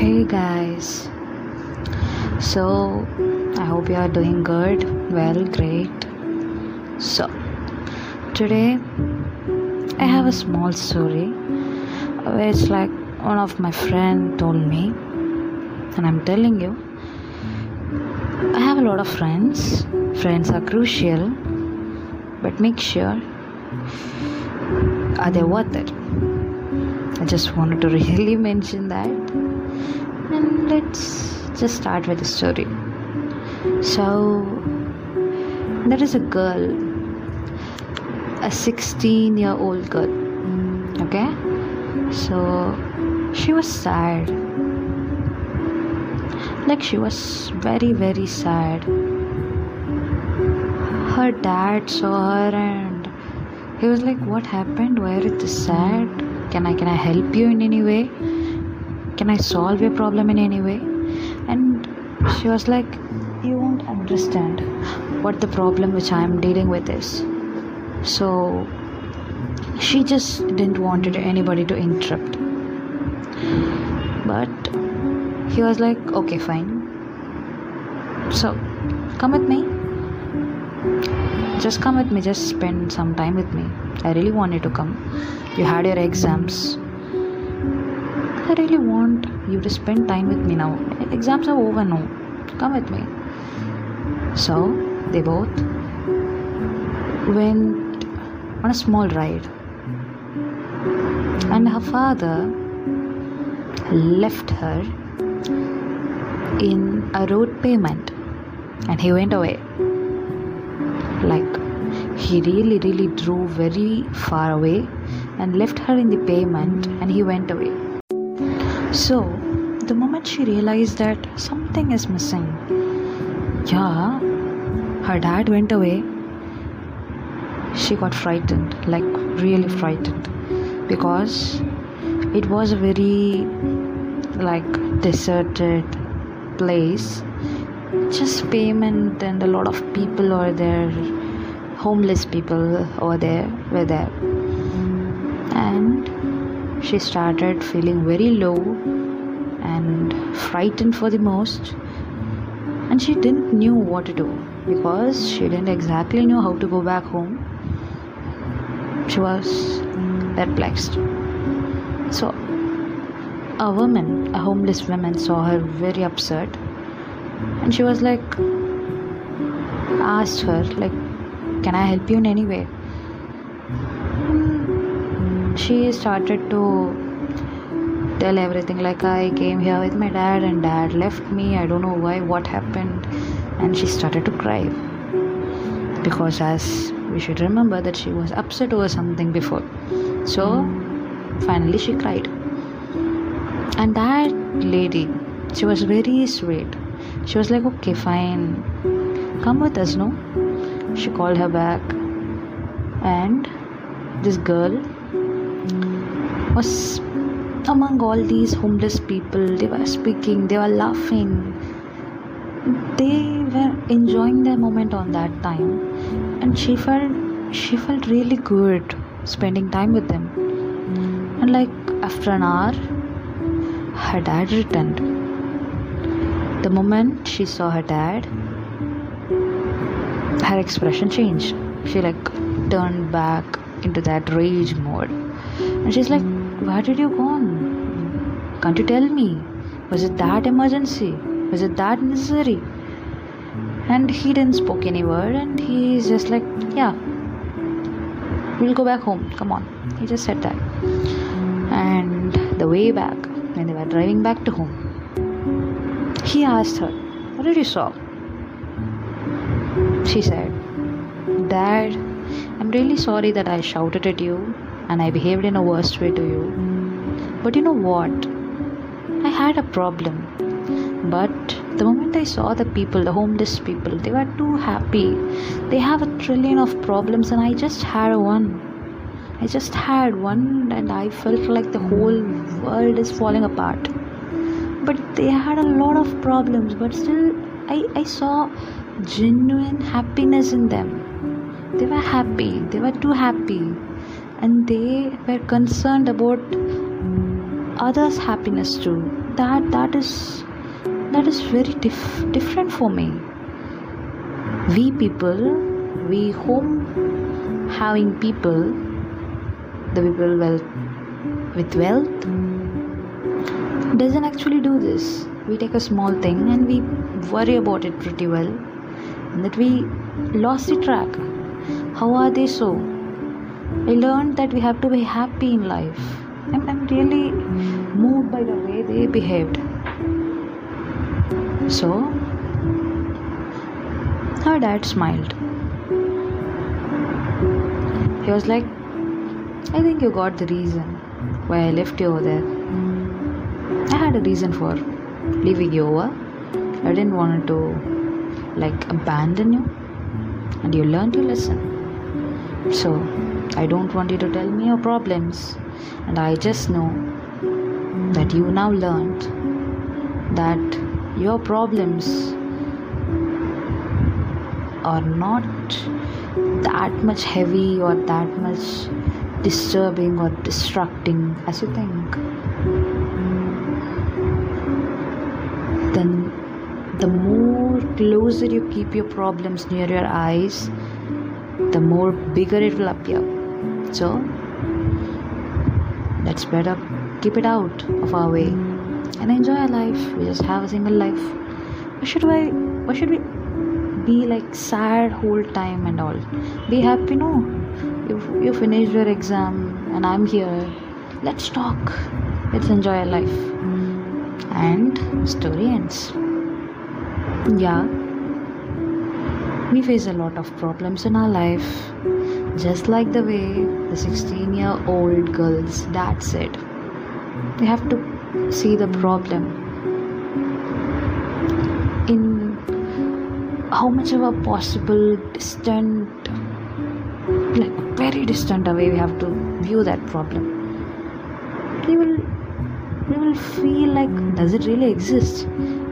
Hey guys. So, I hope you are doing good. Well, great. So, today I have a small story it's like one of my friend told me and I'm telling you I have a lot of friends. Friends are crucial, but make sure are they worth it? I just wanted to really mention that. And let's just start with the story. So, there is a girl, a 16 year old girl, okay? So, she was sad. Like, she was very, very sad. Her dad saw her and he was like, What happened? Why are you sad? Can I can I help you in any way? Can I solve your problem in any way? And she was like, You won't understand what the problem which I am dealing with is. So she just didn't wanted anybody to interrupt. But he was like, Okay, fine. So come with me. Just come with me, just spend some time with me. I really want you to come. You had your exams. I really want you to spend time with me now. Exams are over now. Come with me. So they both went on a small ride. And her father left her in a road payment and he went away. Like he really, really drove very far away and left her in the pavement and he went away. So, the moment she realized that something is missing, yeah, her dad went away, she got frightened, like really frightened, because it was a very like deserted place, just payment and a lot of people are there homeless people over there were there. And she started feeling very low and frightened for the most. And she didn't knew what to do because she didn't exactly know how to go back home. She was mm, perplexed. So a woman a homeless woman saw her very upset. And she was like asked her like can I help you in any way? She started to tell everything like I came here with my dad and dad left me. I don't know why, what happened. And she started to cry. Because as we should remember that she was upset over something before. So finally she cried. And that lady, she was very sweet. She was like, okay, fine. Come with us, no? she called her back and this girl was among all these homeless people they were speaking they were laughing they were enjoying their moment on that time and she felt she felt really good spending time with them and like after an hour her dad returned the moment she saw her dad her expression changed. She like turned back into that rage mode. And she's like, Where did you go? Can't you tell me? Was it that emergency? Was it that necessary? And he didn't spoke any word and he's just like, Yeah. We'll go back home. Come on. He just said that. And the way back, when they were driving back to home, he asked her, What did you saw? She said, Dad, I'm really sorry that I shouted at you and I behaved in a worst way to you. But you know what? I had a problem. But the moment I saw the people, the homeless people, they were too happy. They have a trillion of problems, and I just had one. I just had one, and I felt like the whole world is falling apart. But they had a lot of problems, but still, I, I saw genuine happiness in them. They were happy, they were too happy, and they were concerned about others happiness too. That that is that is very dif- different for me. We people we home having people the people well with wealth doesn't actually do this. We take a small thing and we worry about it pretty well and that we lost the track. How are they so i learned that we have to be happy in life. I'm, I'm really moved by the way they behaved. So her dad smiled. He was like i think you got the reason why i left you over there. I had a reason for leaving you over. I didn't want to like abandon you. And you learned your lesson. So i don't want you to tell me your problems. And i just know that you now learned that your problems are not that much heavy or that much disturbing or distracting as you think. Then the more closer you keep your problems near your eyes the more bigger it will appear so let's better keep it out of our way and enjoy our life. We just have a single life. Why should I why should we be like sad whole time and all? Be happy no. You you finished your exam and i'm here. Let's talk. Let's enjoy our life. And story ends. Yeah we face a lot of problems in our life just like the way the 16 year old girl's dad said. We have to see the problem in how much of a possible distant like very distant away we have to view that problem. We will we will feel like does it really exist?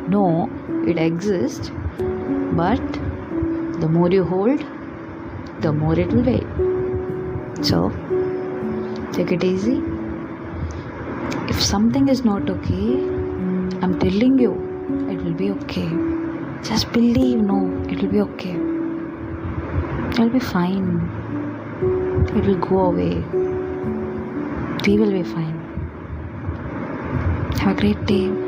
No it exists but the more you hold the more it will weigh so take it easy if something is not okay i'm telling you it will be okay just believe, no, it will be okay. It'll be fine. It will go away. We will be fine. Have a great day.